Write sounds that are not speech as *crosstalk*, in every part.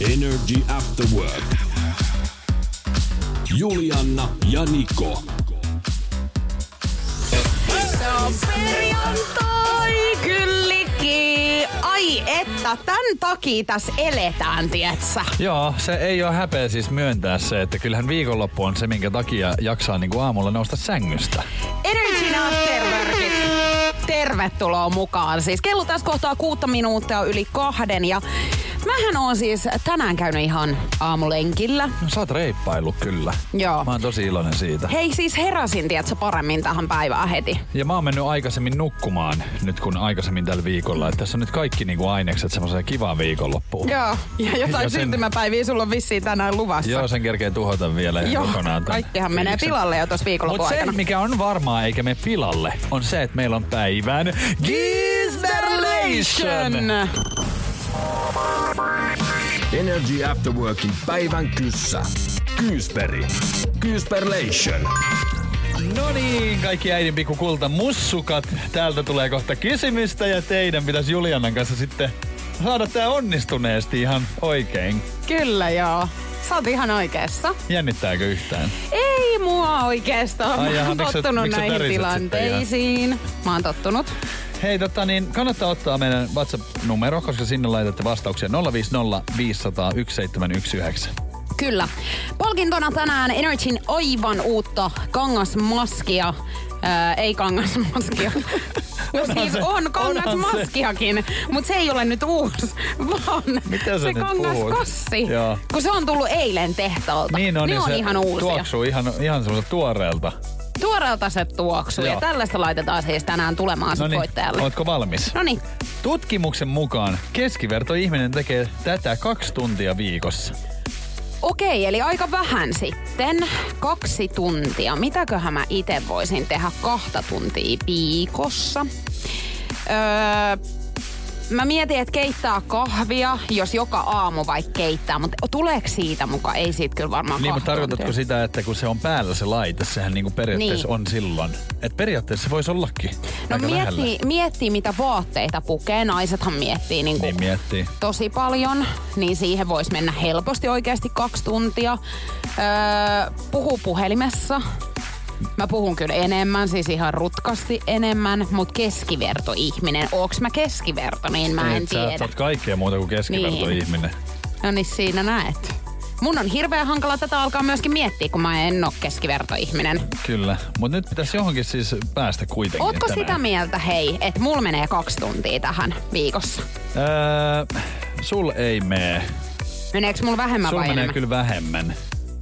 Energy After Work. Julianna ja Niko. Se on perjantai, kyllikki. Ai että, tän takia tässä eletään, tietsä. Joo, se ei ole häpeä siis myöntää se, että kyllähän viikonloppu on se, minkä takia jaksaa niinku aamulla nousta sängystä. Energy Afterworkit. Tervetuloa mukaan. Siis kello tässä kohtaa kuutta minuuttia yli kahden ja mähän on siis tänään käynyt ihan aamulenkillä. No, sä oot reippaillut kyllä. Joo. Mä oon tosi iloinen siitä. Hei siis heräsin, tiedätkö, paremmin tähän päivään heti. Ja mä oon mennyt aikaisemmin nukkumaan nyt kun aikaisemmin tällä viikolla. Että tässä on nyt kaikki niinku ainekset semmoiseen kivaan viikonloppuun. Joo, ja jotain Ja sen- syntymäpäiviä sulla on vissiin tänään luvassa. Joo, sen kerkee tuhota vielä Joo, kokonaan. kaikkihan menee fiiliksen. pilalle jo tuossa viikonlopun Mutta se, mikä on varmaa eikä me pilalle, on se, että meillä on päivän Gizberlation! Energy After Workin päivän kyssä. Kyysperi. Kyysperlation. No niin, kaikki äidin pikku kulta mussukat. Täältä tulee kohta kysymystä ja teidän pitäisi Julianan kanssa sitten saada tää onnistuneesti ihan oikein. Kyllä joo. Sä oot ihan oikeassa. Jännittääkö yhtään? Ei mua oikeastaan. Ai Mä oon tottunut näihin tilanteisiin. Mä oon tottunut. Hei, tota niin, kannattaa ottaa meidän WhatsApp-numero, koska sinne laitatte vastauksia 050 500 1719. Kyllä. Palkintona tänään Energyn aivan uutta kangasmaskia. Ää, ei kangasmaskia. *laughs* No siis se- on kangasmaskiakin, mutta se ei ole nyt uusi, vaan Mitä se kangaskassi. Joo. Kun se on tullut eilen tehtaalta. Niin on, ne ja on se ihan uusia. tuoksuu ihan, ihan semmoiselta tuoreelta. Tuoreelta se tuoksuu ja Joo. tällaista laitetaan siis tänään tulemaan No niin, voittajalle. ootko valmis? No niin. Tutkimuksen mukaan keskiverto ihminen tekee tätä kaksi tuntia viikossa. Okei, eli aika vähän sitten. Kaksi tuntia. Mitäköhän mä itse voisin tehdä kahta tuntia viikossa? Öö, mä mietin, että keittää kahvia, jos joka aamu vaikka keittää, mutta tuleeko siitä mukaan? Ei siitä kyllä varmaan Niin, mutta tarkoitatko sitä, että kun se on päällä se laite, sehän niinku periaatteessa Niin. on silloin. Että periaatteessa se voisi ollakin No lähellä. miettii, miettii, mitä vaatteita pukee. Naisethan miettii niin kuin Niin miettii. tosi paljon, niin siihen voisi mennä helposti oikeasti kaksi tuntia. Öö, puhuu puhelimessa. Mä puhun kyllä enemmän, siis ihan rutkasti enemmän, mutta keskivertoihminen. Ooks mä keskiverto, niin mä en Et sä, sä tiedä. oot kaikkea muuta kuin keskiverto Niin. ihminen. No niin siinä näet. Mun on hirveän hankala tätä alkaa myöskin miettiä, kun mä en oo keskivertoihminen. Kyllä, mutta nyt pitäisi johonkin siis päästä kuitenkin Ootko tänään. sitä mieltä, hei, että mulla menee kaksi tuntia tähän viikossa? Öö, sul ei mee. Meneekö mulla vähemmän Sul vai menee enemmän? kyllä vähemmän.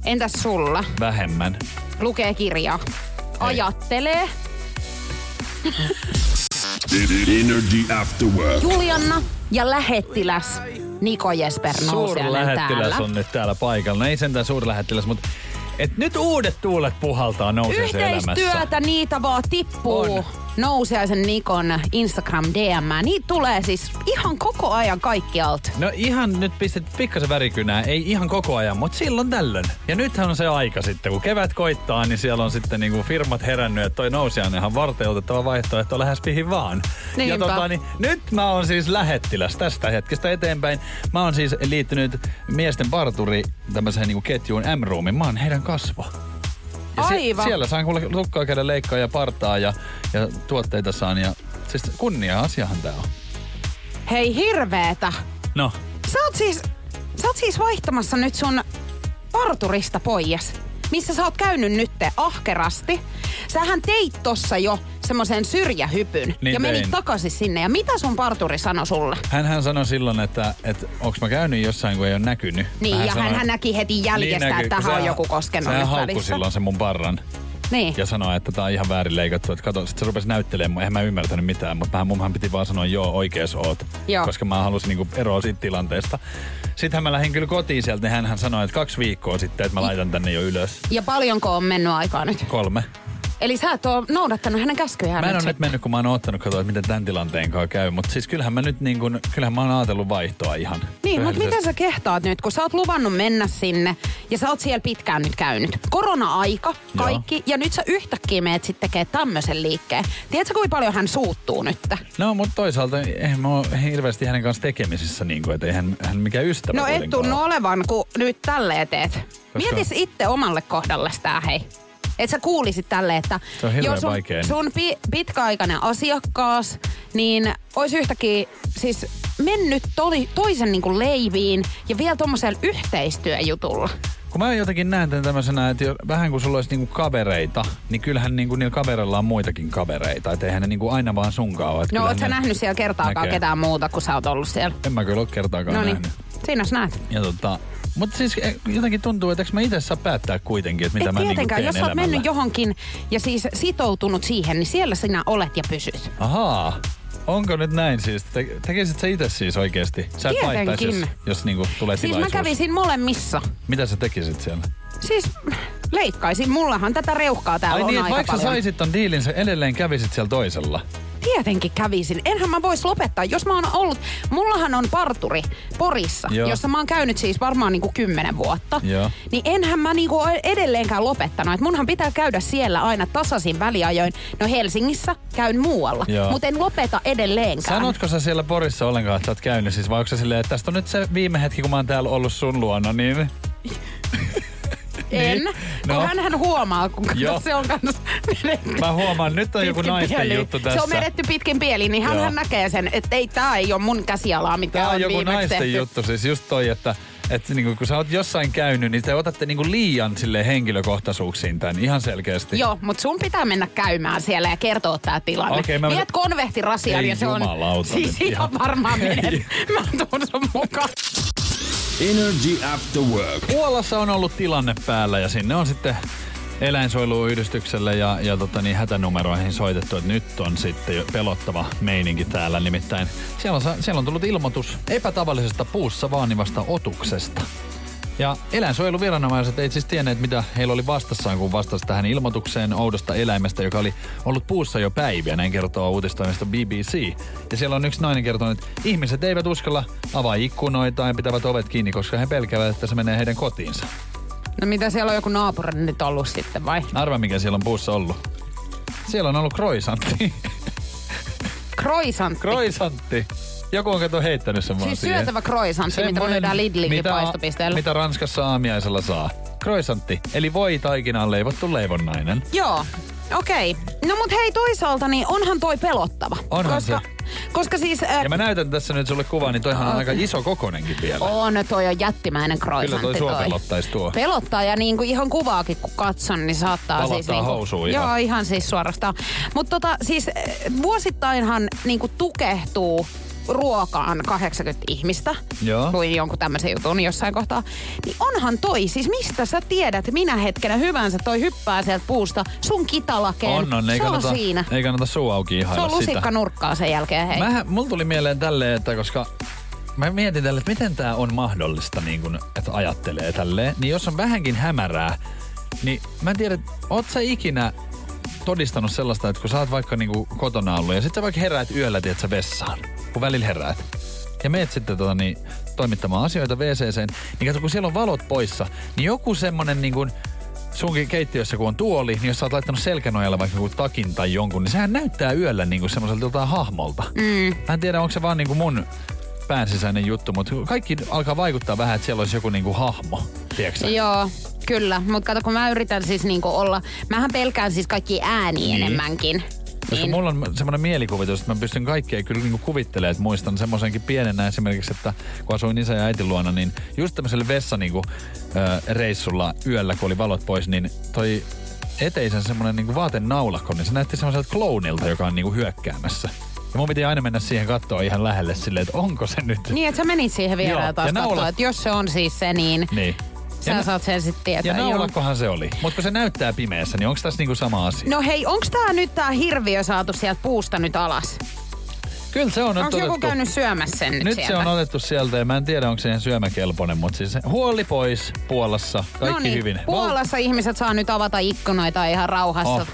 Entäs sulla? Vähemmän. Lukee kirjaa. Ajattelee. Energy After Work. Julianna ja lähettiläs Niko Jesper Nousiainen Suurlähettiläs täällä. on nyt täällä paikalla. No ei sentään suurlähettiläs, mutta et nyt uudet tuulet puhaltaa nousiaisen elämässä. Yhteistyötä niitä vaan tippuu. On. Nousiaisen Nikon Instagram DM. Niitä tulee siis ihan koko ajan kaikkialta. No ihan nyt pistet pikkasen värikynää, ei ihan koko ajan, mutta silloin tällöin. Ja nythän on se aika sitten, kun kevät koittaa, niin siellä on sitten niinku firmat herännyt, että toi nousiainen ihan varteutettava vaihtoehto lähes mihin vaan. Ja Niinpä. tota, niin, nyt mä oon siis lähettiläs tästä hetkestä eteenpäin. Mä oon siis liittynyt miesten parturi tämmöiseen niinku ketjuun M-roomiin. Mä oon heidän kasvo. Ja Aivan. siellä saan kuule lukkaa käydä leikkaa ja partaa ja, ja tuotteita saan. Ja, siis kunnia-asiahan tää on. Hei hirveetä. No, Sä oot siis, sä oot siis vaihtamassa nyt sun parturista pois. Missä sä oot käynyt nyt ahkerasti. Sähän teit tossa jo semmoisen syrjähypyn Niin ja menit tein. takaisin sinne. Ja mitä sun parturi sanoi sulle? hän, hän sanoi silloin, että, että onko mä käynyt jossain, kun ei ole näkynyt. Niin, ja sanoi- hän, hän näki heti jäljestä, näkyy, että tähän on joku koskenut Sehän välissä. silloin sen mun parran. Niin. ja sanoa, että tämä on ihan väärin leikattu. Että kato, sit se rupesi näyttelemään, eihän mä ymmärtänyt mitään, mutta mä, munhan piti vaan sanoa, joo, oikees oot. Joo. Koska mä halusin niinku eroa siitä tilanteesta. Sittenhän mä lähdin kyllä kotiin sieltä, niin hän sanoi, että kaksi viikkoa sitten, että mä laitan tänne jo ylös. Ja paljonko on mennyt aikaa nyt? Kolme. Eli sä et ole noudattanut hänen käskyjään Mä en ole nyt mennyt, kun mä oon ottanut katsoa, että miten tämän tilanteen kanssa käy. Mutta siis kyllähän mä nyt niin kuin, kyllähän mä oon ajatellut vaihtoa ihan. Niin, mutta miten sä kehtaat nyt, kun sä oot luvannut mennä sinne ja sä oot siellä pitkään nyt käynyt. Korona-aika, kaikki, ja nyt sä yhtäkkiä meet sitten tekee tämmöisen liikkeen. Tiedätkö, kuinka paljon hän suuttuu nyt? No, mutta toisaalta eihän mä ole hirveästi hänen kanssa tekemisissä, niin kuin, että eihän hän mikään ystävä No et tunnu ole. olevan, kun nyt tälleen teet. Mietis itse omalle kohdalle tää, hei. Et sä kuulisit tälle, että Se on jos sun, vaikea. sun pi- pitkäaikainen asiakkaas, niin olisi yhtäkkiä siis mennyt toi, toisen niin kuin leiviin ja vielä tuommoisella yhteistyöjutulla. Kun mä jotenkin näen tämän tämmöisenä, että jo, vähän kun sulla olisi niinku kavereita, niin kyllähän niinku niillä kavereilla on muitakin kavereita. Että eihän ne niinku aina vaan sunkaan ole. että No oot sä nähnyt siellä kertaakaan näkee. ketään muuta, kun sä oot ollut siellä? En mä kyllä ole kertaakaan No niin, nähnyt. siinä sä näet. Ja tota, mutta siis eh, jotenkin tuntuu, että eikö mä itse saa päättää kuitenkin, että mitä Et mä niinku teen jos sä oot elämällä. mennyt johonkin ja siis sitoutunut siihen, niin siellä sinä olet ja pysyt. Ahaa. Onko nyt näin siis? Te, tekisit sä itse siis oikeesti? Sä et laittaisi, jos, jos niinku tulee Siis mä tilaisuus. kävisin molemmissa. Mitä sä tekisit siellä? Siis leikkaisin. Mullahan tätä reuhkaa täällä Ai on niin, aika vaikka sä paljon. saisit ton diilin, sä edelleen kävisit siellä toisella. Tietenkin kävisin. Enhän mä vois lopettaa. Jos mä oon ollut, mullahan on parturi Porissa, Joo. jossa mä oon käynyt siis varmaan niinku kymmenen vuotta. Joo. Niin enhän mä niinku edelleenkään lopettanut. Et munhan pitää käydä siellä aina tasaisin väliajoin. No Helsingissä käyn muualla, mutta en lopeta edelleenkään. Sanotko sä siellä Porissa ollenkaan, että sä oot käynyt siis, vai onko se silleen, että tästä on nyt se viime hetki, kun mä oon täällä ollut sun luona, niin... En, Niin. kun No. hän, hän huomaa, kun Joo. se on kans vedetty *laughs* Mä huomaan, nyt on joku naisten pieliin. juttu tässä. Se on vedetty pitkin pieliin, niin hän, hän näkee sen, että ei, tää ei ole mun käsialaa, mikä Tää on on joku naisten tehty. juttu, siis just toi, että että niinku, kun sä oot jossain käynyt, niin te otatte niinku liian sille henkilökohtaisuuksiin tämän ihan selkeästi. Joo, mutta sun pitää mennä käymään siellä ja kertoa tää tilanne. Okei, mä- Viet konvehtirasian ja se on... Siis ihan ihan. varmaan menen. Mä tuun sun mukaan. Energy After Work. Puolassa on ollut tilanne päällä ja sinne on sitten eläinsuojeluyhdistykselle ja, ja tota niin, hätänumeroihin soitettu, että nyt on sitten pelottava meininki täällä. Nimittäin siellä on, siellä on tullut ilmoitus epätavallisesta puussa vaanivasta otuksesta. Ja eläinsuojeluviranomaiset ei siis tienneet, mitä heillä oli vastassaan, kun vastasi tähän ilmoitukseen oudosta eläimestä, joka oli ollut puussa jo päiviä, näin kertoo uutistoimisto BBC. Ja siellä on yksi nainen kertonut, että ihmiset eivät uskalla avaa ikkunoita ja pitävät ovet kiinni, koska he pelkäävät, että se menee heidän kotiinsa. No mitä siellä on joku naapuri nyt ollut sitten vai? Arva, mikä siellä on puussa ollut. Siellä on ollut kroisantti. Croissantti. kroisantti. Joku on kato heittänyt sen vaan Siis siihen. syötävä croissantti, mitä Semmonen, myydään Lidlinkin mitä, paistopisteellä. Mitä Ranskassa aamiaisella saa. Kroisantti, eli voi taikinaan leivottu leivonnainen. Joo, okei. Okay. No mut hei toisaalta, niin onhan toi pelottava. Onhan koska, Koska siis... Äh, Ja mä näytän tässä nyt sulle kuvan, niin toihan on aika iso kokonenkin vielä. on, toi on jättimäinen croissantti Kyllä toi sua pelottais tuo. Pelottaa ja niin kuin ihan kuvaakin kun katson, niin saattaa Valottaa siis... Niin housuun ihan. Joo, ihan siis suorastaan. Mutta tota, siis äh, vuosittainhan niin kuin tukehtuu ruokaan 80 ihmistä. Joo. Luin jonkun tämmöisen jutun jossain kohtaa. Niin onhan toi, siis mistä sä tiedät minä hetkenä hyvänsä toi hyppää sieltä puusta sun kitalakeen. On, on. Ei se kannata, on siinä. Ei kannata suu auki Se ihailla on sitä. lusikka nurkkaa sen jälkeen, hei. Mä, mulla tuli mieleen tälleen, että koska mä mietin tälle, että miten tämä on mahdollista, niin kun, että ajattelee tälleen. Niin jos on vähänkin hämärää, niin mä en tiedä, oot sä ikinä todistanut sellaista, että kun sä oot vaikka niinku kotona ollut ja sit sä vaikka heräät yöllä, tiedät sä vessaan, kun välillä heräät. Ja meet sitten tota, niin, toimittamaan asioita WCCen, niin kato, kun siellä on valot poissa, niin joku semmonen niin kuin, sunkin keittiössä, kun on tuoli, niin jos sä oot laittanut selkänojalla vaikka joku takin tai jonkun, niin sehän näyttää yöllä niin kuin semmoiselta jotain hahmolta. Mm. Mä en tiedä, onko se vaan niin kuin mun päänsisäinen juttu, mutta kaikki alkaa vaikuttaa vähän, että siellä olisi joku niin kuin hahmo, tiedätkö? Joo, kyllä. Mutta kato, kun mä yritän siis niinku olla... Mähän pelkään siis kaikki ääniä Niin. enemmänkin. Koska Niin. mulla on semmoinen mielikuvitus, että mä pystyn kaikkea kyllä niinku kuvittelemaan, että muistan semmoisenkin pienenä esimerkiksi, että kun asuin isä ja äitin luona, niin just tämmöisellä vessa niinku, ö, reissulla yöllä, kun oli valot pois, niin toi eteisen semmoinen niinku vaatenaulakko, niin se näytti semmoiselta kloonilta, joka on niinku hyökkäämässä. Ja mun piti aina mennä siihen katsoa ihan lähelle silleen, että onko se nyt. Niin, että sä menit siihen vielä Joo, taas ja naula- katsoa, että jos se on siis se, niin... Niin. Sä Ja, saat sen sitten tietää. ja naulakkohan se oli. Mutta kun se näyttää pimeässä, niin onko tässä niinku sama asia? No hei, onks tää nyt tää hirviö saatu sieltä puusta nyt alas? Kyllä se on nyt Onko joku käynyt syömässä sen nyt, Nyt sieltä? se on otettu sieltä ja mä en tiedä onko se ihan syömäkelpoinen, mutta siis huoli pois Puolassa, kaikki no niin, hyvin. Puolassa ihmiset saa nyt avata ikkunoita ihan rauhassa. Oh.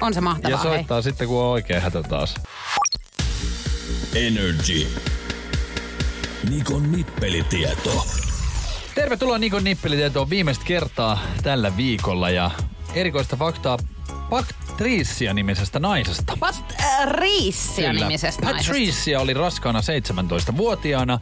On se mahtavaa. ja hei. soittaa sitten kun on oikein hätä taas. Energy. Nikon nippelitieto. Tervetuloa Nikon nippelitietoon viimeistä kertaa tällä viikolla ja erikoista faktaa Patricia nimisestä naisesta. Patricia nimisestä naisesta. Patricia oli raskaana 17-vuotiaana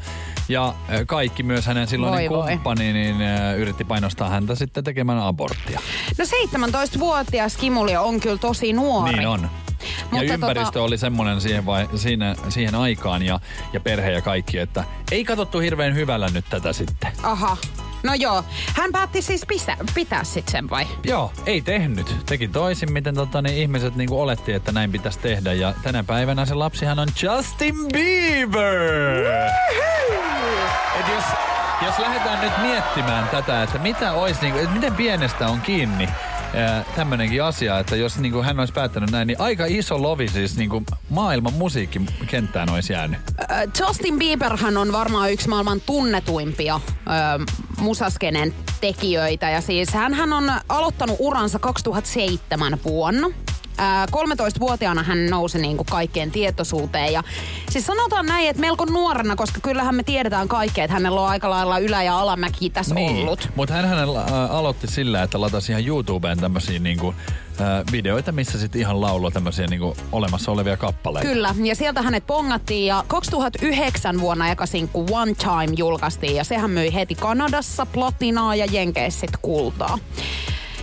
ja äh, kaikki myös hänen silloinen Voi voi. kumppani niin äh, yritti painostaa häntä sitten tekemään aborttia. No 17-vuotias Kimuli on kyllä tosi nuori. Niin on. Ja Mutta ympäristö tota- oli semmoinen siihen, vai, siinä, siihen aikaan ja, ja perhe ja kaikki, että ei katsottu hirveän hyvällä nyt tätä sitten. Aha. No joo. Hän päätti siis pistä, pitää sit sen vai? Joo, ei tehnyt. Teki toisin, miten tota, niin ihmiset niinku oletti, että näin pitäisi tehdä. Ja tänä päivänä se lapsihan on Justin Bieber! Et jos, jos lähdetään nyt miettimään tätä, että mitä olisi, niinku, että miten pienestä on kiinni tämmöinenkin asia, että jos niinku hän olisi päättänyt näin, niin aika iso lovi siis niinku maailman musiikkikenttään olisi jäänyt. Äh, Justin Bieberhan on varmaan yksi maailman tunnetuimpia ö, musaskenen tekijöitä. Ja siis hän on aloittanut uransa 2007 vuonna. Ää, 13-vuotiaana hän nousi niin kuin kaikkeen tietoisuuteen. Ja siis sanotaan näin, että melko nuorena, koska kyllähän me tiedetään kaikki, että hänellä on aika lailla ylä- ja alamäki tässä ollut. Mutta hän hän aloitti sillä, että latasi ihan YouTubeen tämmöisiä niinku, ä, videoita, missä sitten ihan lauloi tämmöisiä niinku olemassa olevia kappaleita. Kyllä, ja sieltä hänet pongattiin ja 2009 vuonna eka sinkku One Time julkaistiin ja sehän myi heti Kanadassa platinaa ja Jenkeissä kultaa.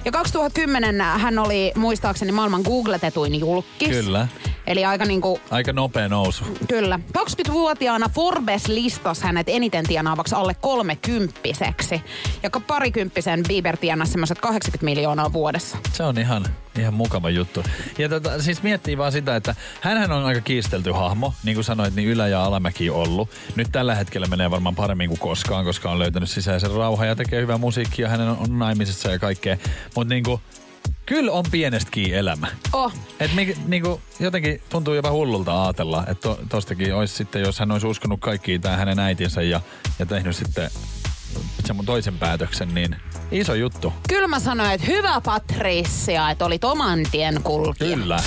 Ja 2010 hän oli muistaakseni maailman googletetuin julkis. Kyllä. Eli aika niinku, Aika nopea nousu. kyllä. 20-vuotiaana Forbes listasi hänet eniten tienaavaksi alle kolmekymppiseksi. Ja parikymppisen Bieber tienasi semmoiset 80 miljoonaa vuodessa. Se on ihan, ihan mukava juttu. Ja tota, siis miettii vaan sitä, että hänhän on aika kiistelty hahmo. Niin kuin sanoit, niin ylä- ja alamäki ollut. Nyt tällä hetkellä menee varmaan paremmin kuin koskaan, koska on löytänyt sisäisen rauhan ja tekee hyvää musiikkia. Hänen on, on naimisissa ja kaikkea. Mutta niinku, kyllä on pienestäkin elämä. Oh, Et mi, niinku, jotenkin tuntuu jopa hullulta ajatella, että to, tostakin olisi sitten, jos hän olisi uskonut kaikki tämä hänen äitinsä ja, ja tehnyt sitten sen mun toisen päätöksen, niin iso juttu. kyllä mä sanoin, että hyvä Patricia, että olit oman tien kulkija. Kyllä.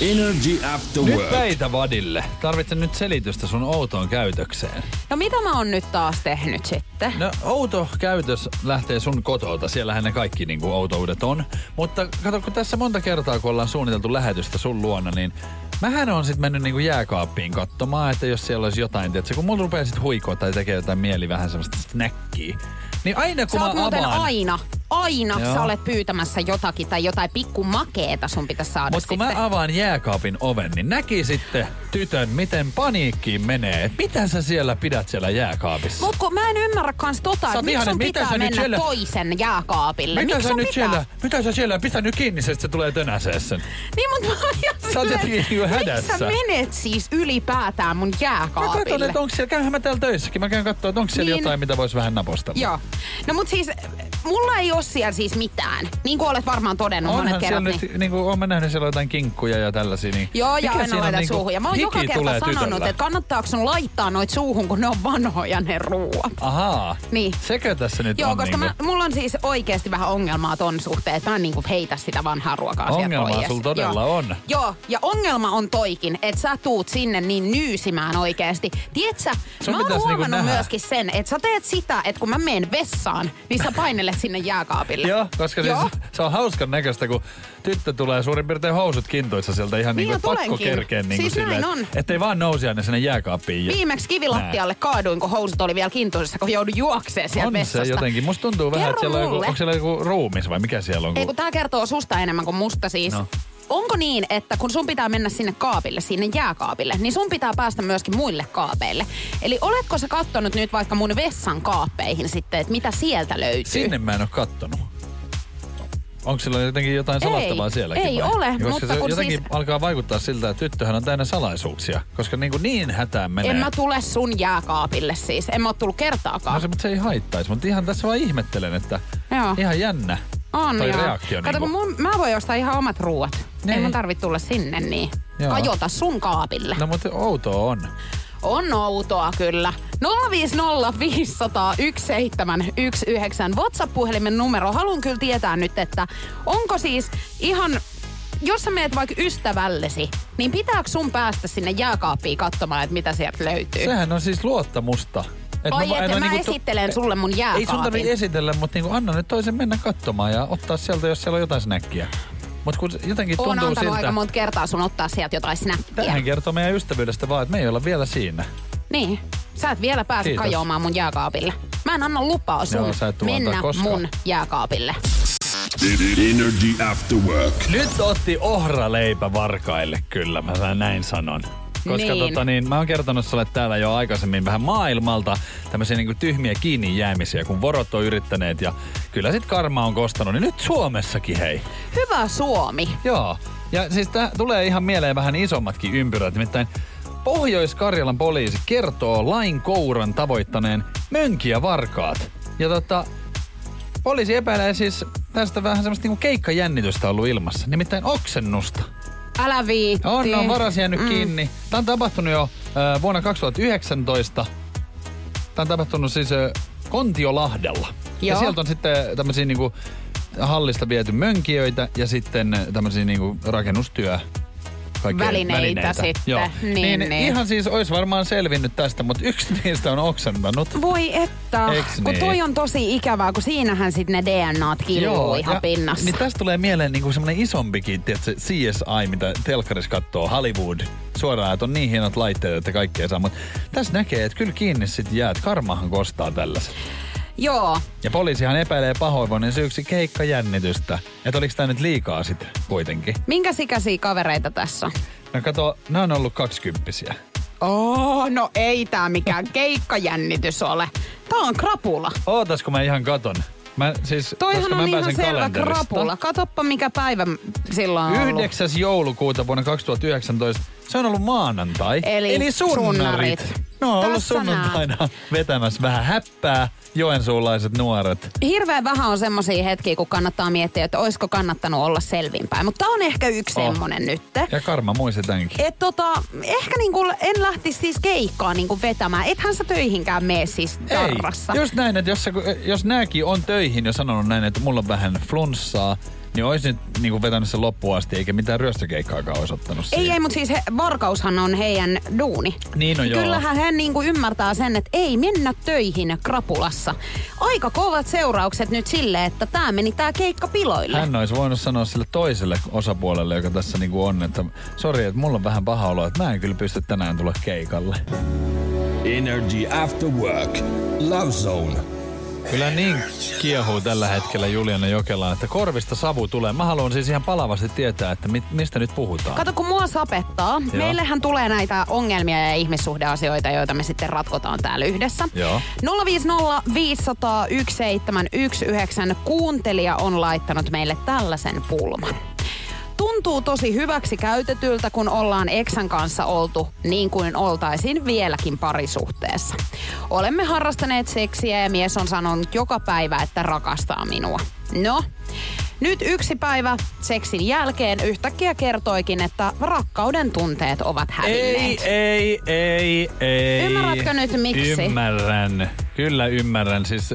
Energy After Nyt Work. väitä vadille. Tarvitsen nyt selitystä sun outoon käytökseen. No mitä mä oon nyt taas tehnyt sitten? No outo käytös lähtee sun kotolta. Siellähän ne kaikki niinku outoudet on. Mutta kato, kun tässä monta kertaa, kun ollaan suunniteltu lähetystä sun luona, niin mähän on sitten mennyt niinku jääkaappiin katsomaan, että jos siellä olisi jotain, tiedätkö, kun mulla rupeaa sit huikoa tai tekee jotain mieli vähän semmoista snäkkiä. Niin aina kun Sä mä avaan... aina, aina Joo. sä olet pyytämässä jotakin tai jotain pikku makeeta sun pitäisi saada Mutta kun sitten. mä avaan jääkaapin oven, niin näki sitten tytön, miten paniikkiin menee. Et mitä sä siellä pidät siellä jääkaapissa? Mut kun mä en ymmärrä kans tota, että miksi sun mitä pitää mennä siellä- toisen jääkaapille. Mitä Miksi sä nyt pitää? siellä, mitä sä siellä, pistä nyt kiinni että se tulee tönäsee sen. Niin, mut mä oon Sä oot jotenkin niinku Miksi hädässä. sä menet siis ylipäätään mun Mä jääkaapille? katson, että onko siellä, käyhän mä täällä töissäkin. Mä käyn katsoa, että onko siellä Niin. jotain, mitä voisi vähän napostella. Joo. No mut siis, mulla ei oo siellä siis mitään. Niin kuin olet varmaan todennut Onhan monet siellä kerrat. nyt, Niin. niin kuin, nähnyt siellä jotain kinkkuja ja tällaisia. Niin Joo, ja aina laitat niinku- suuhun. Ja mä oon joka kerta sanonut, tytöllä. että kannattaako sun laittaa noit suuhun, kun ne on vanhoja ne ruuat. Ahaa. Niin. Sekö tässä nyt Joo, on koska niinku... mä, mulla on siis oikeasti vähän ongelmaa ton suhteen, että mä en niinku heitä sitä vanhaa ruokaa sieltä Ongelmaa sulla todella Joo. on. Joo, ja ongelma on toikin, että sä tuut sinne niin nyysimään oikeasti. Tiedätkö, mä oon niinku huomannut nähdä. myöskin sen, että sä teet sitä, että kun mä menen vessaan, niin sä painelet sinne jääkaapille. Joo, koska Joo. siis se on hauskan näköistä, kun tyttö tulee suurin piirtein housut kintuissa sieltä ihan Niin niin, kuin pakko kerkeä niin Siis silleen, on. ettei vaan nousi aina sinne jääkaappiin. Ja Viimeksi kivilattialle kaaduin, kun housut oli vielä kintuisessa, kun joudun juokseen sieltä on vessasta. se jotenkin. Musta tuntuu vähän, että Kerro siellä on, joku, onko siellä joku ruumis vai mikä siellä on? Ei Kun... kun tää kertoo susta enemmän kuin musta siis. No. Onko niin, että kun sun pitää mennä sinne kaapille, sinne jääkaapille, niin sun pitää päästä myöskin muille kaapeille? Eli oletko sä kattonut nyt vaikka mun vessan kaappeihin sitten, että mitä sieltä löytyy? Sinne mä en ole kattonut. Onko sillä jotenkin jotain salattavaa Ei, sielläkin? ei vai? ole, Koska mutta se kun jotenkin siis- alkaa vaikuttaa siltä, että tyttöhän on täynnä salaisuuksia. Koska niin, kuin niin hätään menee. En mä tule sun jääkaapille siis. En mä oo tullut kertaakaan. No se, mutta se ei haittaisi. Mutta ihan tässä vaan ihmettelen, että Joo. ihan jännä On toi joo. reaktio. Kato, niin kun mun, mä voin ostaa ihan omat ruuat. Ei Niin. mun tarvit tulla sinne niin. Joo. Kajota sun kaapille. No mutta outoa on. On outoa kyllä. 050 500 1719 WhatsApp-puhelimen numero. Haluan kyllä tietää nyt, että onko siis ihan... Jos sä meet vaikka ystävällesi, niin pitääkö sun päästä sinne jääkaappiin katsomaan, että mitä sieltä löytyy? Sehän on siis luottamusta. Et Oi, että en mä oo niinku tu- esittelen sulle mun Ei sun jääkaapin. tarvitse esitellä, mutta niinku anna nyt toisen mennä katsomaan ja ottaa sieltä, jos siellä on jotain snäkkiä. Mutta kun jotenkin Oon tuntuu antanut siltä, aika monta kertaa sun ottaa sieltä jotain snappia. tähän kertoo meidän ystävyydestä vaan, että me ei olla vielä siinä. Niin. Sä et vielä pääse Kiitos. kajoamaan mun jääkaapille. Mä en anna lupaa sun Joo, sä mennä mun jääkaapille. Energy After Work. Nyt otti ohraleipä varkaille, kyllä, mä näin sanon. Koska Niin. tota, niin, mä oon kertonut sulle täällä jo aikaisemmin vähän maailmalta tämmöisiä niin tyhmiä kiinni jäämisiä, kun vorot on yrittäneet ja kyllä sit karma on kostanut. Niin nyt Suomessakin hei. Hyvä Suomi. Joo. Ja siis tää tulee ihan mieleen vähän isommatkin ympyrät. Nimittäin Pohjois-Karjalan poliisi kertoo lain kouran tavoittaneen mönkiä varkaat. Ja tota, poliisi epäilee siis tästä vähän semmoista niinku keikkajännitystä ollut ilmassa. Nimittäin oksennusta. Älä viitti. On, on varas jäänyt mm. kiinni. Tämä on tapahtunut jo äh, vuonna 2019. Tämä on tapahtunut siis äh, Kontiolahdella. Ja Joo. sieltä on sitten tämmöisiä niinku hallista viety mönkijöitä ja sitten tämmöisiä niinku rakennustyö kaikkea Välineitä sitten. Joo. Niin, niin, niin. Ihan siis olisi varmaan selvinnyt tästä, mutta yksi *laughs* niistä on oksentanut. Voi että, Eiks kun niin? toi on tosi ikävää, kun siinähän sitten ne DNAt killuu ihan ja, pinnassa. Niin tästä tulee mieleen niinku semmoinen isompikin, tiedätkö, CSI, mitä telkkarissa katsoo, Hollywood. Suoraan, että on niin hienot laitteet, että kaikkea saa. Mutta tässä näkee, että kyllä kiinni sitten jäät. Karmahan kostaa tällaisen. Joo, Ja poliisihan epäilee pahoinvoinnin syyksi keikkajännitystä. Että oliko tämä nyt liikaa sitten kuitenkin. minkä ikäisiä kavereita tässä on? No kato, nämä on ollut kaksikymppisiä. Oh, no ei tää mikään keikkajännitys ole. Tää on krapula. Ootas, kun mä ihan katon. Mä, siis, Toihan on mä ihan selvä krapula. Katoppa mikä päivä silloin on ollut. 9. joulukuuta vuonna 2019. Se on ollut maanantai. Eli Eli sunnarit. sunnarit. No on ollut sunnuntaina vetämässä vähän häppää joensuulaiset nuoret. Hirveän vähän on semmosia hetkiä, kun kannattaa miettiä, että olisiko kannattanut olla selvinpäin. Mutta tää on ehkä yksi Oh. semmonen nyt. Ja karma muisti tämänkin. Et tota, ehkä niinku en lähtisi siis keikkaa niinku vetämään. Ethän sä töihinkään mene siis tarrassa. Ei, just näin, että jos, jos nääkin on töihin ja sanonut näin, että mulla on vähän flunssaa, niin olisi nyt niin kuin vetänyt sen loppuun asti, eikä mitään ryöstökeikkaakaan olisi ottanut Ei, siihen. ei, mutta siis he, varkaushan on heidän duuni. Niin no joo. Kyllähän hän niinku ymmärtää sen, että ei mennä töihin krapulassa. Aika kovat seuraukset nyt sille, että tämä meni tää keikka piloille. Hän olisi voinut sanoa sille toiselle osapuolelle, joka tässä niinku on, että sori, että mulla on vähän paha olo, että mä en kyllä pysty tänään tulla keikalle. Energy After Work. Love Zone. Kyllä niin kiehuu tällä hetkellä Juliana Jokela, että korvista savu tulee. Mä haluan siis ihan palavasti tietää, että mit, mistä nyt puhutaan. Kato, kun mua sapettaa. Joo. Meillähän tulee näitä ongelmia ja ihmissuhdeasioita, joita me sitten ratkotaan täällä yhdessä. Joo. 050 500 1719 kuuntelija on laittanut meille tällaisen pulman. Tuntuu tosi hyväksi käytetyltä, kun ollaan eksän kanssa oltu niin kuin oltaisiin vieläkin parisuhteessa. Olemme harrastaneet seksiä ja mies on sanonut joka päivä, että rakastaa minua. No, nyt yksi päivä seksin jälkeen yhtäkkiä kertoikin, että rakkauden tunteet ovat hävinneet. Ei, ei, ei, ei. Ymmärrätkö nyt miksi? Ymmärrän. Kyllä ymmärrän. Siis,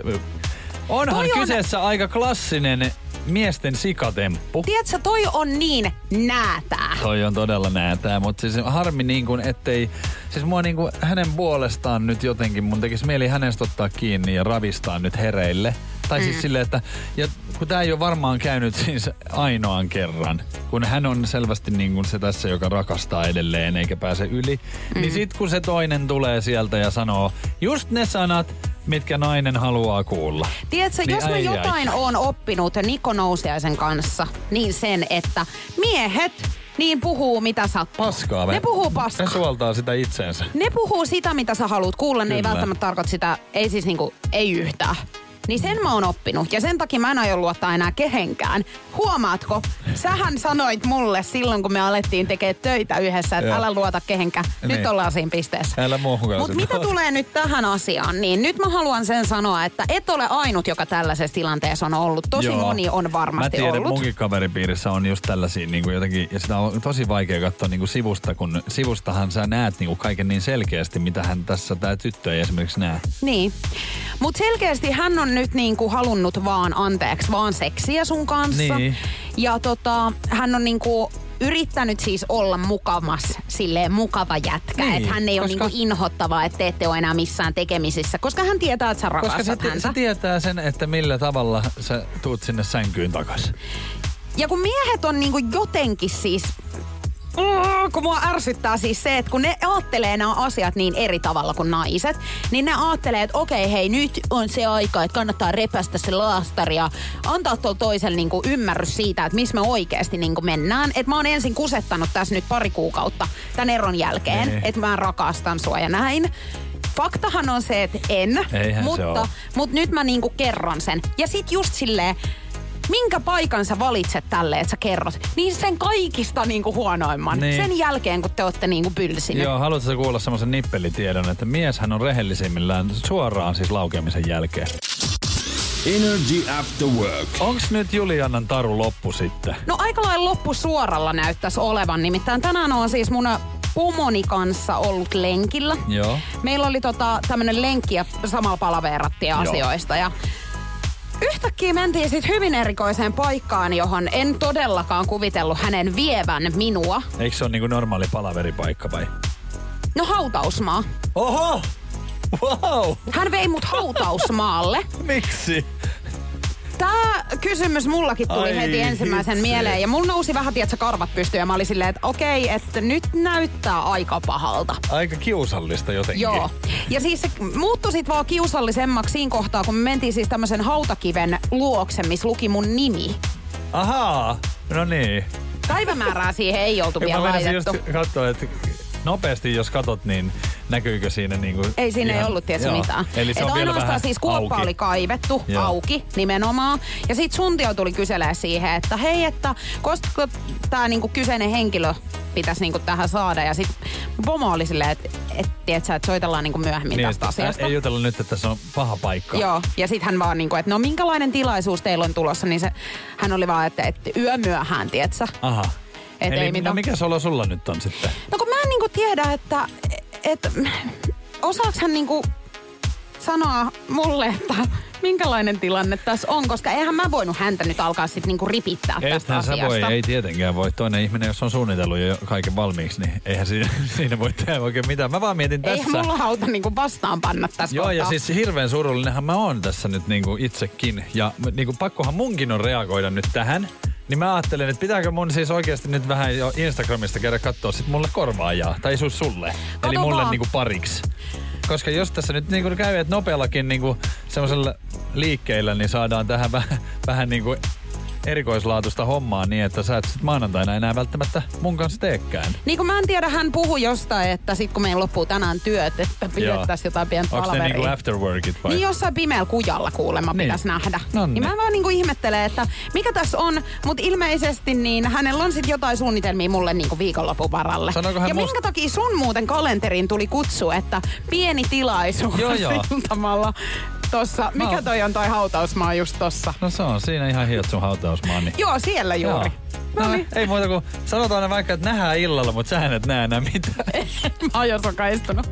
onhan Toi on- kyseessä aika klassinen miesten sikatemppu. Tiedätkö, toi on niin näätää. Toi on todella näätää, mutta siis harmi niin kuin, ettei... Siis mua niin kuin hänen puolestaan nyt jotenkin, mun tekisi mieli hänestä ottaa kiinni ja ravistaa nyt hereille. Tai siis silleen, että ja kun tämä ei ole varmaan käynyt siis ainoan kerran, kun hän on selvästi niin kuin se tässä, joka rakastaa edelleen eikä pääse yli, mm. niin sit kun se toinen tulee sieltä ja sanoo just ne sanat, mitkä nainen haluaa kuulla. Tiedätkö, Niin jos mä ai, ai. jotain on oppinut Niko Nousiaisen kanssa, niin sen, että miehet niin puhuu mitä sattuu. Paskaa. Ne puhuu paskaa. Ne suoltaa sitä itseensä. Ne puhuu sitä, mitä sä haluat kuulla. Ne ei Kyllä. välttämättä tarkoita sitä, ei siis niinku, ei yhtään. Niin sen mä oon oppinut ja sen takia mä en aio luottaa enää kehenkään. Huomaatko? Sähän sanoit mulle silloin, kun me alettiin tekemään töitä yhdessä, että älä luota kehenkään. Nyt Niin. ollaan siinä pisteessä. Älä Mutta mitä tulee nyt tähän asiaan, niin nyt mä haluan sen sanoa, että et ole ainut, joka tällaisessa tilanteessa on ollut. Tosi Joo. moni on varmasti Mä tiedän, ollut. munkin kaveripiirissä on just tällaisia niin kuin jotenkin, ja sitä on tosi vaikea katsoa niin kuin sivusta, kun sivustahan sä näet niin kuin kaiken niin selkeästi, mitä hän tässä, tämä tyttö ei esimerkiksi näe. Niin. Mutta selkeästi hän on nyt niinku halunnut vaan anteeksi vaan seksiä sun kanssa. Niin. Ja tota, hän on niinku yrittänyt siis olla mukamas, silleen mukava jätkä. Niin, että hän ei ole koska- niinku inhottava, että te ette ole enää missään tekemisissä. Koska hän tietää, että sä Koska se, rakastat häntä. se tietää sen, että millä tavalla sä tuut sinne sänkyyn takas. Ja kun miehet on niinku jotenkin siis... Mm, kun mua ärsyttää siis se, että kun ne ajattelee nämä asiat niin eri tavalla kuin naiset, niin ne ajattelee, että okei, hei, nyt on se aika, että kannattaa repästä se laastari ja antaa tuolla toiselle niinku ymmärrys siitä, että missä me oikeasti niinku mennään. Että mä oon ensin kusettanut tässä nyt pari kuukautta tämän eron jälkeen, Niin. että mä rakastan sua ja näin. Faktahan on se, että en, Eihän se mutta, oo. mutta nyt mä niinku kerron sen. Ja sit just silleen, minkä paikan sä valitset tälle, että sä kerrot, niin sen kaikista niinku huonoimman. Niin. Sen jälkeen, kun te olette niinku pylsinyt. Joo, haluatko sä kuulla semmoisen nippelitiedon, että mieshän on rehellisimmillään suoraan siis laukeamisen jälkeen. Energy After Work. Onks nyt Juliannan taru loppu sitten? No aika lailla loppu suoralla näyttäisi olevan. Nimittäin tänään on siis mun pomoni kanssa ollut lenkillä. Joo. Meillä oli tota, tämmönen lenkki ja samalla palaveerattiin Joo. asioista. Ja yhtäkkiä mentiin sitten hyvin erikoiseen paikkaan, johon en todellakaan kuvitellut hänen vievän minua. Eikö se ole niinku normaali palaveripaikka vai? No hautausmaa. Oho! Wow! Hän vei mut hautausmaalle. *laughs* Miksi? Tää kysymys mullakin tuli Ai heti ensimmäisen hitsi. mieleen. Ja mulla nousi vähän, tietsä, karvat pystyyn. Ja mä olin silleen, että okei, että nyt näyttää aika pahalta. Aika kiusallista jotenkin. Joo. Ja siis se muuttui sit vaan kiusallisemmaksi siinä kohtaa, kun me mentiin siis tämmöisen hautakiven luokse, missä luki mun nimi. Ahaa, no niin. Päivämäärää siihen ei oltu vielä mä menisin just laitettu. katsoa, että nopeasti jos katot, niin näkyykö siinä niinku... Ei siinä ihan- ei ollut, tiedätkö Joo. mitään. Eli se Et on vielä ainoastaan vähän siis kuoppa auki. oli kaivettu Joo. auki nimenomaan. Ja sit suntio tuli kyselee siihen, että hei, että koska tämä niinku kyseinen henkilö pitäisi niinku tähän saada. Ja sit pomo oli silleen, että et, tiedät sä, että soitellaan niinku myöhemmin Niin, tästä asiasta. ei jutella nyt, että tässä on paha paikka. Joo, ja sitten hän vaan niinku, että no minkälainen tilaisuus teillä on tulossa, niin se, hän oli vaan, että, että yömyöhään, tietsä. Aha. Et Eli ei no mitään. mikä olo sulla nyt on sitten? No niinku tiedä, että et, osaaks hän niinku sanoa mulle, että minkälainen tilanne tässä on, koska eihän mä voinut häntä nyt alkaa sitten niinku ripittää tästä Ethän sä asiasta. voi, ei tietenkään voi. Toinen ihminen, jos on suunnitellut jo kaiken valmiiksi, niin eihän siinä, *laughs* siinä voi tehdä oikein mitään. Mä vaan mietin Eihän tässä. mulla hauta niinku vastaan panna tässä Joo, ja kohtaa. siis hirveän surullinenhan mä oon tässä nyt niinku itsekin. Ja niinku pakkohan munkin on reagoida nyt tähän. Niin mä ajattelin, että pitääkö mun siis oikeasti nyt vähän jo Instagramista käydä katsoa sit mulle korvaajaa. Tai sus sulle. Kato Eli mulle vaan. niinku pariksi. Koska jos tässä nyt niinku käy, että nopeallakin niinku semmoisella liikkeillä, niin saadaan tähän vähän, *laughs* vähän niinku erikoislaatuista hommaa niin, että sä et sit maanantaina enää välttämättä mun kanssa teekään. Niin kuin mä en tiedä, hän puhui jostain, että sit kun meillä loppuu tänään työt, että pidettäisiin jotain pientä Onko ne niinku afterworkit vai? Niin jossain pimeällä kujalla kuulemma Niin. niin. pitäisi nähdä. Nonni. Niin mä vaan niinku ihmettelen, että mikä tässä on, mutta ilmeisesti niin hänellä on sitten jotain suunnitelmia mulle niinku viikonlopun varalle. Sanoiko hän ja must- minkä takia sun muuten kalenteriin tuli kutsu, että pieni tilaisuus Joo, joo. *laughs* tossa. Mikä toi on toi hautausmaa just tossa? No se on siinä ihan hiot sun hautausmaa. Niin. Joo, siellä juuri. Joo. No No, niin, ei muuta kuin sanotaan aina vaikka, että nähdään illalla, mutta sä et näe enää mitään. *laughs* mä oon jo sokaistunut.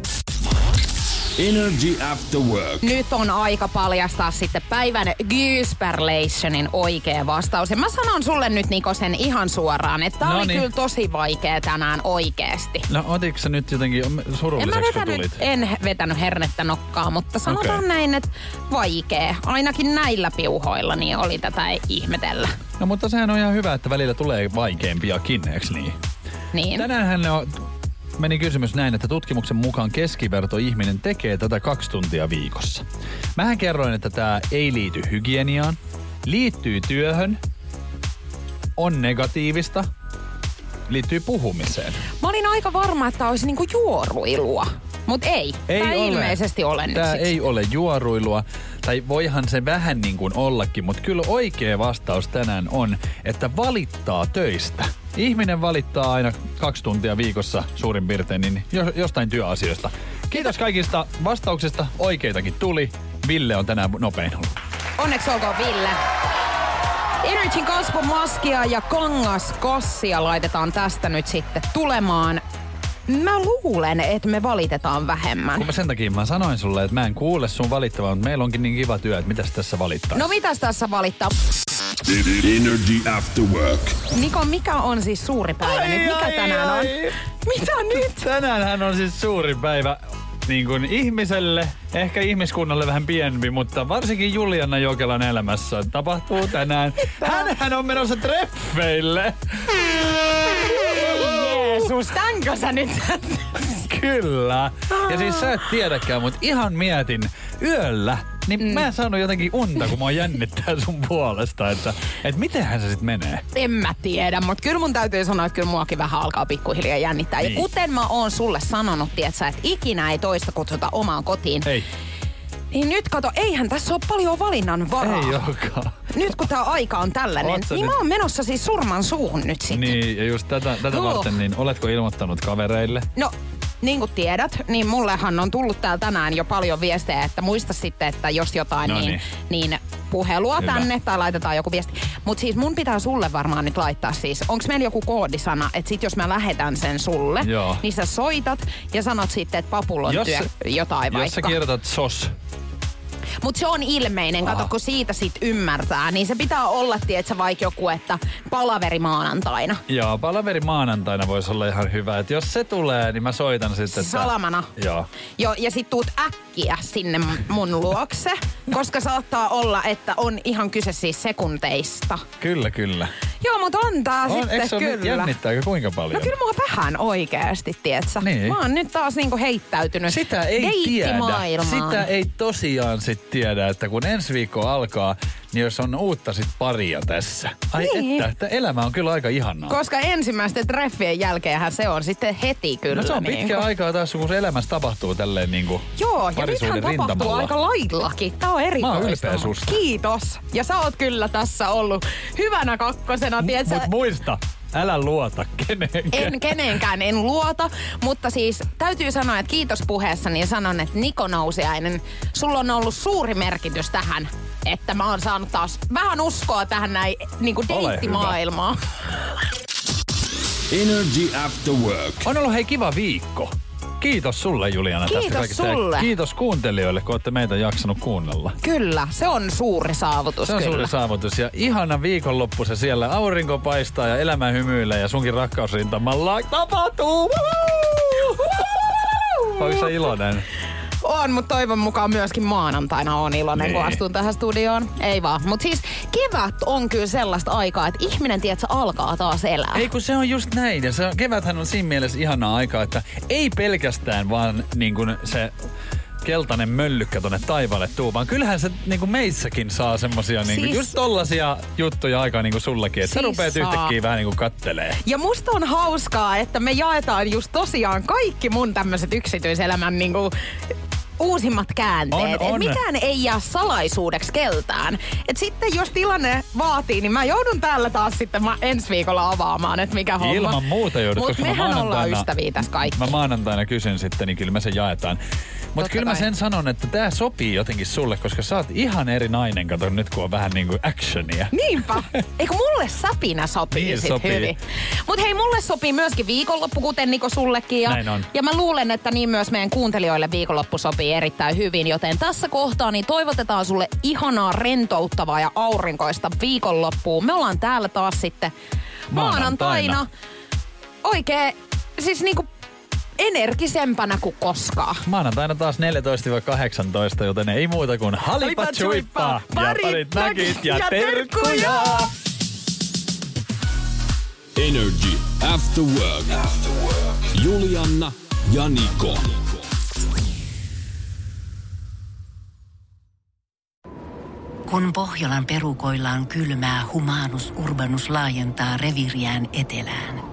Energy After Work. Nyt on aika paljastaa sitten päivän Gyysperlationin oikea vastaus. Ja mä sanon sulle nyt Niko sen ihan suoraan, että tää oli Noniin. kyllä tosi vaikea tänään oikeesti. No otitko sä nyt jotenkin En mä surulliseksi, vetänyt, tulit? en vetänyt hernettä nokkaa, mutta sanotaan Okei. näin, että vaikea. Ainakin näillä piuhoilla niin oli tätä ihmetellä. No mutta sehän on ihan hyvä, että välillä tulee vaikeampiakin, eikö niin? Niin. Tänäänhän on, meni kysymys näin, että tutkimuksen mukaan keskiverto ihminen tekee tätä kaksi tuntia viikossa. Mähän kerroin, että tämä ei liity hygieniaan, liittyy työhön, on negatiivista, liittyy puhumiseen. Mä olin aika varma, että olisi niinku juoruilua. Mut ei. Ei ei ole. ilmeisesti ole nyt Tämä ei ole juoruilua. tai voihan se vähän niin kuin ollakin, mutta kyllä oikea vastaus tänään on, että valittaa töistä. Ihminen valittaa aina kaksi tuntia viikossa suurin piirtein niin jo- jostain työasioista. Kiitos kaikista vastauksista. Oikeitakin tuli. Ville on tänään nopein ollut. Onneksi olkoon Ville. Energyn kasvomaskia ja kangaskassia laitetaan tästä nyt sitten tulemaan. Mä luulen, että me valitetaan vähemmän. Kun mä sen takia mä sanoin sulle, että mä en kuule sun valittavan, mutta meillä onkin niin kiva työ, että mitäs tässä valittaa. No mitäs tässä valittaa? Energy After Work. Niko, mikä on siis suuri päivä nyt? Mikä tänään on? Mitä nyt? Tänäänhän on siis suuri päivä niin kuin ihmiselle, ehkä ihmiskunnalle vähän pienempi, mutta varsinkin Juliana Jokelan elämässä tapahtuu tänään. Hänhän on menossa treffeille. Tänkö sä nyt? Kyllä. Ja siis sä et tiedäkään, mutta ihan mietin yöllä, niin mm. mä en saanut jotenkin unta, kun mä jännittää sun puolesta, että, että mitenhän se sitten menee. En mä tiedä, mutta kyllä mun täytyy sanoa, että kyllä muakin vähän alkaa pikkuhiljaa jännittää. Niin. Ja kuten mä oon sulle sanonut, että ikinä ei toista kutsuta omaan kotiin. Ei, Niin nyt kato, eihän tässä ole paljon valinnan varaa. ei olekaan. Nyt kun tää aika on tällainen, Oot sä niin nyt- mä oon menossa siis surman suuhun nyt sitten. Niin, ja just tätä, tätä Oh. varten, niin oletko ilmoittanut kavereille? No, niin kuin tiedät, niin mullehan on tullut täällä tänään jo paljon viestejä, että muista sitten, että jos jotain, No niin, niin. niin puhelua Hyvä. tänne tai laitetaan joku viesti. Mutta siis mun pitää sulle varmaan nyt laittaa siis, onko meillä joku koodisana, että sit jos mä lähetän sen sulle, Joo. niin sä soitat ja sanot sitten, että papulla on Jos työ, sä- jotain Jos sä vaikka. kirjoitat sos, Mutta se on ilmeinen, kato kun siitä sit ymmärtää, niin se pitää olla, tietsä, vaikka joku, että palaveri maanantaina. Joo, palaveri maanantaina voisi olla ihan hyvä. Et jos se tulee, niin mä soitan sitten. Että... Salamana. Joo. Joo, ja sit tuut äkkiä sinne mun luokse, koska saattaa olla, että on ihan kyse siis sekunteista. Kyllä, kyllä. Joo, mutta on tää On, sitten se kyllä. jännittääkö kuinka paljon? No kyllä mua vähän oikeasti, tietsä. Niin. Mä oon nyt taas niinku heittäytynyt Sitä ei tiedä. Sitä ei tosiaan sit tiedä, että kun ensi viikko alkaa, niin jos on uutta sit paria tässä. Ai Niin. että, että elämä on kyllä aika ihanaa. Koska ensimmäisten treffien jälkeenhän se on sitten heti kyllä. no se on niin pitkä aikaa taas, kun se elämässä tapahtuu tälleen niin kuin Joo, ja nythän tapahtuu rintamalla. aika laillakin. Tää on erikoista. Mä oon ylpeä susta. Kiitos. Ja sä oot kyllä tässä ollut hyvänä kakkosena, tietsä. Mut muista, älä luota kenenkään. En kenenkään en luota, mutta siis täytyy sanoa, että kiitos puheessa, niin sanon, että Niko Nousiainen, sulla on ollut suuri merkitys tähän, että mä oon saanut taas vähän uskoa tähän näin niin kuin deittimaailmaan. Energy After Work. On ollut hei kiva viikko. Kiitos sulle Juliana Kiitos tästä kaikesta. Ja sulle. kiitos kuuntelijoille, kun olette meitä jaksanut kuunnella. Kyllä, se on suuri saavutus Se on kyllä. suuri saavutus ja ihana viikonloppu se siellä. Aurinko paistaa ja elämä hymyilee ja sunkin rakkausrintamalla tapahtuu. Onko sä iloinen? On, mutta toivon mukaan myöskin maanantaina on iloinen, niin. kun astun tähän studioon. Ei vaan. Mutta siis kevät on kyllä sellaista aikaa, että ihminen, tiedätkö, alkaa taas elää. Ei kun se on just näin. Ja se on, keväthän on siinä mielessä ihanaa aikaa, että ei pelkästään vaan niin kuin se keltainen möllykkä tonne taivaalle tuu, vaan kyllähän se niin kuin meissäkin saa semmosia niin kuin, Siis- just tollasia juttuja aikaa niin kuin sullakin, että sä Siis rupeat saa. yhtäkkiä vähän niin kuin kattelee. Ja musta on hauskaa, että me jaetaan just tosiaan kaikki mun tämmöiset yksityiselämän niinku uusimmat käänteet. On, Et on. mikään ei jää salaisuudeksi keltään. Et sitten jos tilanne vaatii, niin mä joudun täällä taas sitten mä ensi viikolla avaamaan, että mikä homma. Ilman muuta joudut, Mutta koska mä mehän ollaan ystäviä tässä kaikki. Mä maanantaina kysyn sitten, niin kyllä me sen jaetaan. Mutta kyllä mä sen sanon, että tämä sopii jotenkin sulle, koska sä oot ihan eri nainen, kato nyt kun on vähän niin kuin actionia. Niinpä. Eikö mulle säpinä sopii Niin sit sopii. hyvin? Mut hei, mulle sopii myöskin viikonloppu, kuten Niko sullekin. Ja, Näin on. ja mä luulen, että niin myös meidän kuuntelijoille viikonloppu sopii erittäin hyvin. Joten tässä kohtaa niin toivotetaan sulle ihanaa, rentouttavaa ja aurinkoista viikonloppua. Me ollaan täällä taas sitten maanantaina. Maanantaina. Oikein, siis niinku energisempänä kuin koskaan. Maanantaina taas 14-18, joten ei muuta kuin halipa chuippa ja parit nakit ja terkkuja. Energy After Work. Julianna ja Niko. Kun Pohjolan perukoillaan kylmää, humanus urbanus laajentaa reviriään etelään.